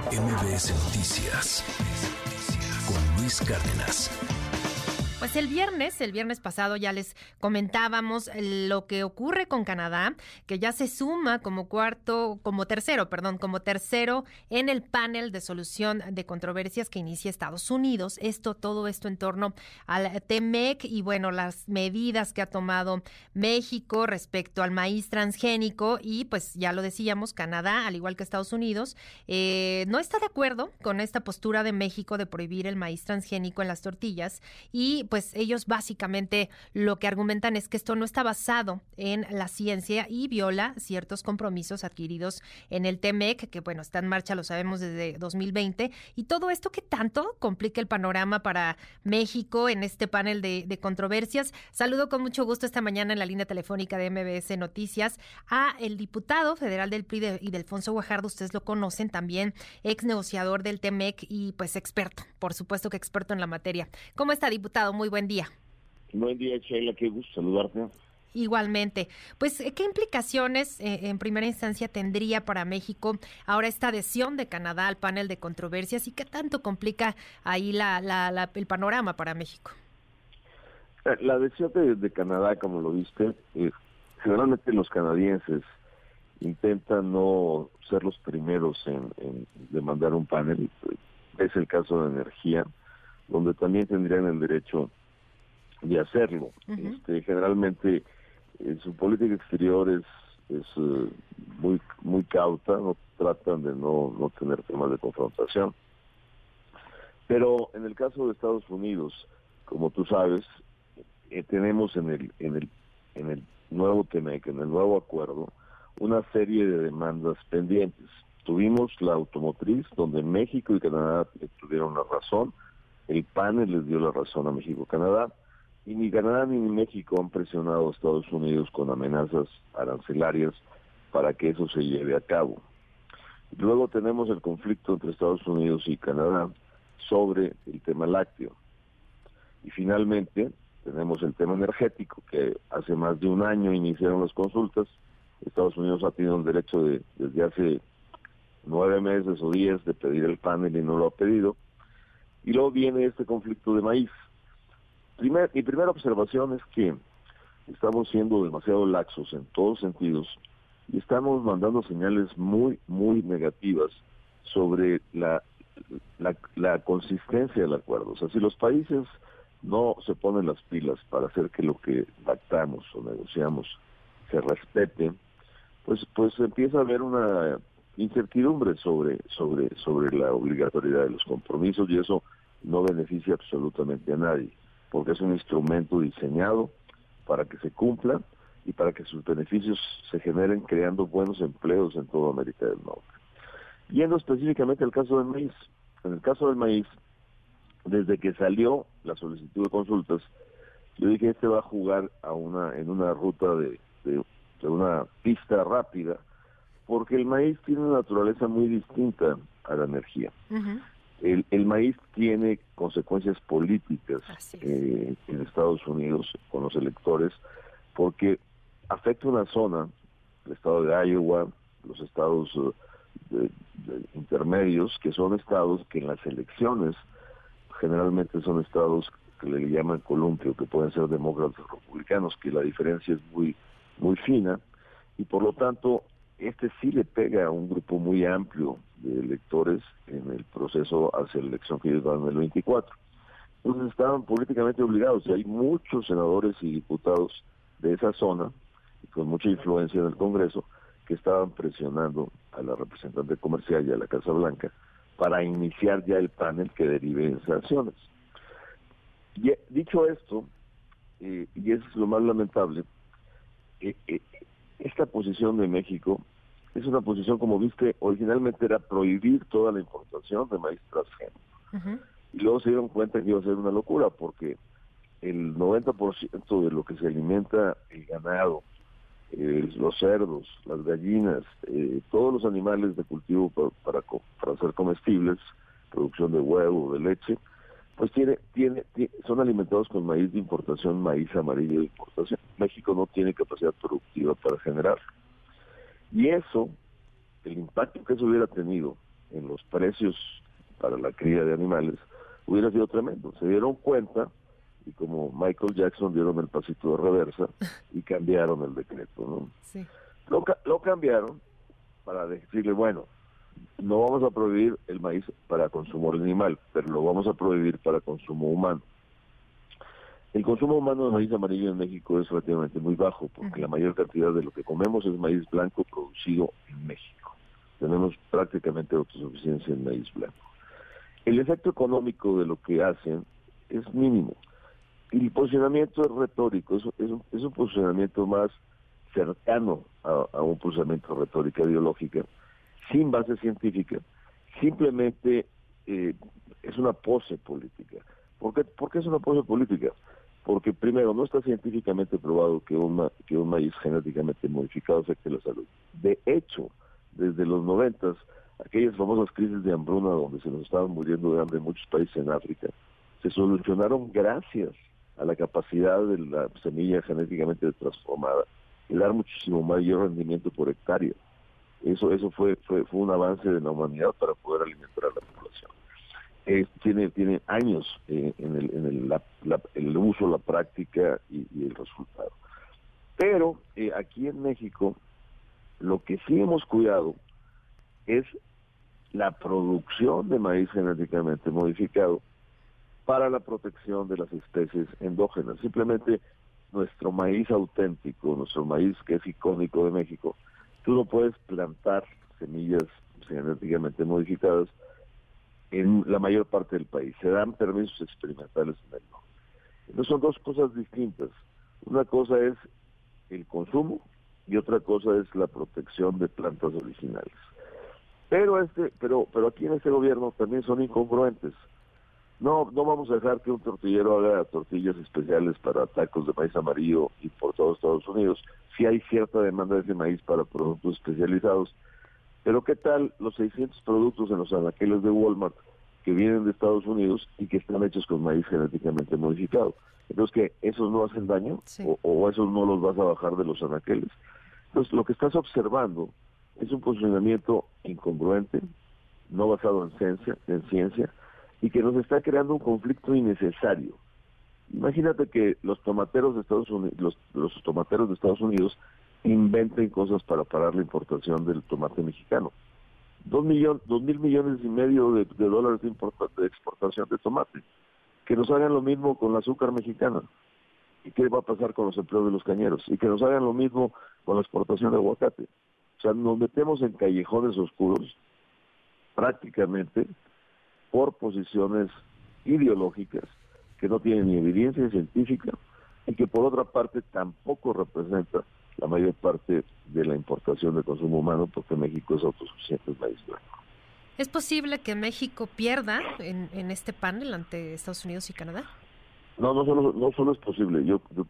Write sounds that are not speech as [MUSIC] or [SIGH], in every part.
MBS Noticias con Luis Cárdenas. Pues el viernes, el viernes pasado ya les comentábamos lo que ocurre con Canadá, que ya se suma como cuarto, como tercero, perdón, como tercero en el panel de solución de controversias que inicia Estados Unidos. Esto, todo esto en torno al TEMEC y bueno, las medidas que ha tomado México respecto al maíz transgénico y pues ya lo decíamos, Canadá, al igual que Estados Unidos, eh, no está de acuerdo con esta postura de México de prohibir el maíz transgénico en las tortillas y pues ellos básicamente lo que argumentan es que esto no está basado en la ciencia y viola ciertos compromisos adquiridos en el TEMEC, que bueno, está en marcha, lo sabemos desde 2020, y todo esto que tanto complica el panorama para México en este panel de, controversias. Saludo con mucho gusto esta mañana en la línea telefónica de MBS Noticias a el diputado federal del PRI de, y de Alfonso Guajardo, ustedes lo conocen también, ex negociador del TEMEC y pues experto, por supuesto que experto en la materia. ¿Cómo está, diputado? muy buen día. Buen día, Sheila, qué gusto saludarte. Igualmente. Pues, ¿qué implicaciones eh, en primera instancia tendría para México ahora esta adhesión de Canadá al panel de controversias y qué tanto complica ahí la, la, el panorama para México? Eh, la adhesión de, Canadá, como lo viste, eh, generalmente los canadienses intentan no ser los primeros en, en demandar un panel. Es el caso de energía donde también tendrían el derecho de hacerlo. este, generalmente en su política exterior es, es eh, muy muy cauta, no tratan de no, no tener temas de confrontación. Pero en el caso de Estados Unidos, como tú sabes, eh, tenemos en el en el en el nuevo TEMEC, en el nuevo acuerdo, una serie de demandas pendientes. Tuvimos la automotriz, donde México y Canadá tuvieron la razón, el panel les dio la razón a México-Canadá y ni Canadá ni México han presionado a Estados Unidos con amenazas arancelarias para que eso se lleve a cabo. Luego tenemos el conflicto entre Estados Unidos y Canadá sobre el tema lácteo. Y finalmente tenemos el tema energético, que hace más de un año iniciaron las consultas. Estados Unidos ha tenido el derecho de, desde hace nueve meses o diez de pedir el panel y no lo ha pedido. Y luego viene este conflicto de maíz. Primer, mi primera observación es que estamos siendo demasiado laxos en todos sentidos y estamos mandando señales muy, muy negativas sobre la, la, consistencia del acuerdo. O sea, si los países no se ponen las pilas para hacer que lo que pactamos o negociamos se respete, pues, pues empieza a haber una incertidumbre sobre, sobre, sobre la obligatoriedad de los compromisos y eso no beneficia absolutamente a nadie, porque es un instrumento diseñado para que se cumpla y para que sus beneficios se generen creando buenos empleos en toda América del Norte. Yendo específicamente al caso del maíz, en el caso del maíz, desde que salió la solicitud de consultas, yo dije este va a jugar a una en una ruta de, de una pista rápida porque el maíz tiene una naturaleza muy distinta a la energía. el, el, maíz tiene consecuencias políticas eh, en Estados Unidos con los electores porque afecta una zona, el estado de Iowa, los estados eh, intermedios, que son estados que en las elecciones generalmente son estados que le llaman columpio, que pueden ser demócratas o republicanos, que la diferencia es muy, muy fina, y por lo tanto este sí le pega a un grupo muy amplio de electores en el proceso hacia la elección que ellos van en el 24. Entonces estaban políticamente obligados y hay muchos senadores y diputados de esa zona, con mucha influencia en el Congreso, que estaban presionando a la representante comercial y a la Casa Blanca para iniciar ya el panel que derive en sanciones. Y, dicho esto, eh, y eso es lo más lamentable, eh, eh, esta posición de México es una posición, como viste, originalmente era prohibir toda la importación de maíz transgénico. Y luego se dieron cuenta que iba a ser una locura, porque el 90% de lo que se alimenta el ganado, eh, los cerdos, las gallinas, eh, todos los animales de cultivo para, para, ser comestibles, producción de huevo, de leche, pues tiene, tiene, son alimentados con maíz de importación, maíz amarillo de importación. México no tiene capacidad productiva para generar. Y eso, el impacto que eso hubiera tenido en los precios para la cría de animales hubiera sido tremendo. Se dieron cuenta y como Michael Jackson dieron el pasito de reversa y cambiaron el decreto. ¿no? Sí. Lo, lo cambiaron para decirle, bueno, no vamos a prohibir el maíz para consumo animal, pero lo vamos a prohibir para consumo humano. El consumo humano de maíz amarillo en México es relativamente muy bajo, porque la mayor cantidad de lo que comemos es maíz blanco producido en México. Tenemos prácticamente autosuficiencia en maíz blanco. El efecto económico de lo que hacen es mínimo. Y el posicionamiento es retórico, es, es, un, es un, posicionamiento más cercano a, a un posicionamiento retórica ideológica, sin base científica, simplemente eh, es una pose política. ¿Por qué, ¿Por qué es una pose política? Porque primero, no está científicamente probado que, una, que un maíz genéticamente modificado afecte la salud. De hecho, desde los noventas, aquellas famosas crisis de hambruna donde se nos estaban muriendo de hambre en muchos países en África, se solucionaron gracias a la capacidad de la semilla genéticamente transformada y dar muchísimo mayor rendimiento por hectárea. Eso eso fue fue un avance de la humanidad para poder alimentar a la población. Eh, tiene tiene años eh, en, el, en el, la, la, el, uso, la práctica y, el resultado. Pero eh, aquí en México lo que sí hemos cuidado es la producción de maíz genéticamente modificado para la protección de las especies endógenas. Simplemente nuestro maíz auténtico, nuestro maíz que es icónico de México, tú no puedes plantar semillas genéticamente modificadas en la mayor parte del país. Se dan permisos experimentales en el norte. Entonces son dos cosas distintas. Una cosa es el consumo y otra cosa es la protección de plantas originales. Pero este, pero, pero aquí en este gobierno también son incongruentes. No, no vamos a dejar que un tortillero haga tortillas especiales para tacos de maíz amarillo y por todos Estados Unidos. Si hay cierta demanda de ese maíz para productos especializados. Pero ¿qué tal los 600 productos en los anaqueles de Walmart que vienen de Estados Unidos y que están hechos con maíz genéticamente modificado? Entonces, ¿que esos no hacen daño? Sí. O, ¿O esos no los vas a bajar de los anaqueles? Entonces, lo que estás observando es un posicionamiento incongruente, no basado en ciencia, en ciencia y que nos está creando un conflicto innecesario. Imagínate que los tomateros de Estados Unidos, los, los tomateros de Estados Unidos inventen cosas para parar la importación del tomate mexicano. Dos, millón, dos mil millones y medio de, dólares de, de exportación de tomate. Que nos hagan lo mismo con la azúcar mexicana. ¿Y qué va a pasar con los empleos de los cañeros? Y que nos hagan lo mismo con la exportación de aguacate. O sea, nos metemos en callejones oscuros prácticamente por posiciones ideológicas que no tienen ni evidencia científica y que por otra parte tampoco representa la mayor parte de la importación de consumo humano porque México es autosuficiente en maíz blanco. ¿Es posible que México pierda en, en, este panel ante Estados Unidos y Canadá? No, no solo, no solo es posible. Yo, yo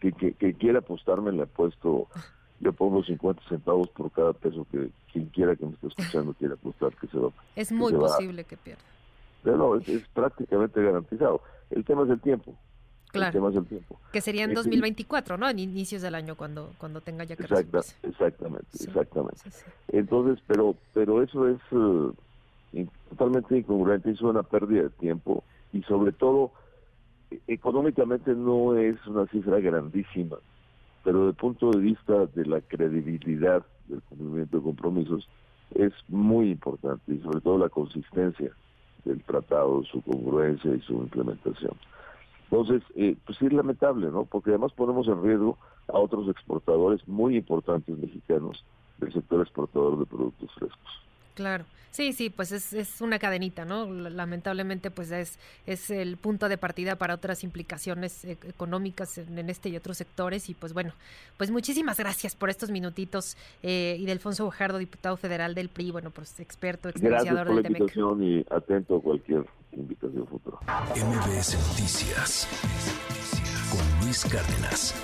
que, que, que, quiera apostarme le apuesto, [LAUGHS] yo pongo 50 centavos por cada peso que quien quiera que me esté escuchando quiera apostar que se va. Es muy que posible va. que pierda. No, no es, es, prácticamente garantizado. El tema es el tiempo. Claro. Tiempo. Que sería en 2024, ¿no? En inicios del año cuando cuando tenga ya que Exacta, Exactamente, sí. exactamente. Sí, sí. Entonces, pero pero eso es uh, in, totalmente incongruente, es una pérdida de tiempo y sobre todo económicamente no es una cifra grandísima, pero desde el punto de vista de la credibilidad del cumplimiento de compromisos es muy importante y sobre todo la consistencia del tratado, su congruencia y su implementación. Entonces, eh, pues sí es lamentable, ¿no? Porque además ponemos en riesgo a otros exportadores muy importantes mexicanos del sector exportador de productos frescos. Claro. Sí, sí, pues es, es una cadenita, ¿no? Lamentablemente, pues es, es el punto de partida para otras implicaciones económicas en, en este y otros sectores. Y pues bueno, pues muchísimas gracias por estos minutitos. Eh, y Delfonso Guajardo, diputado federal del PRI, bueno, pues experto, experienciador del TEMEC. Gracias por la invitación y atento a cualquier invitación futura. MBS Noticias con Luis Cárdenas.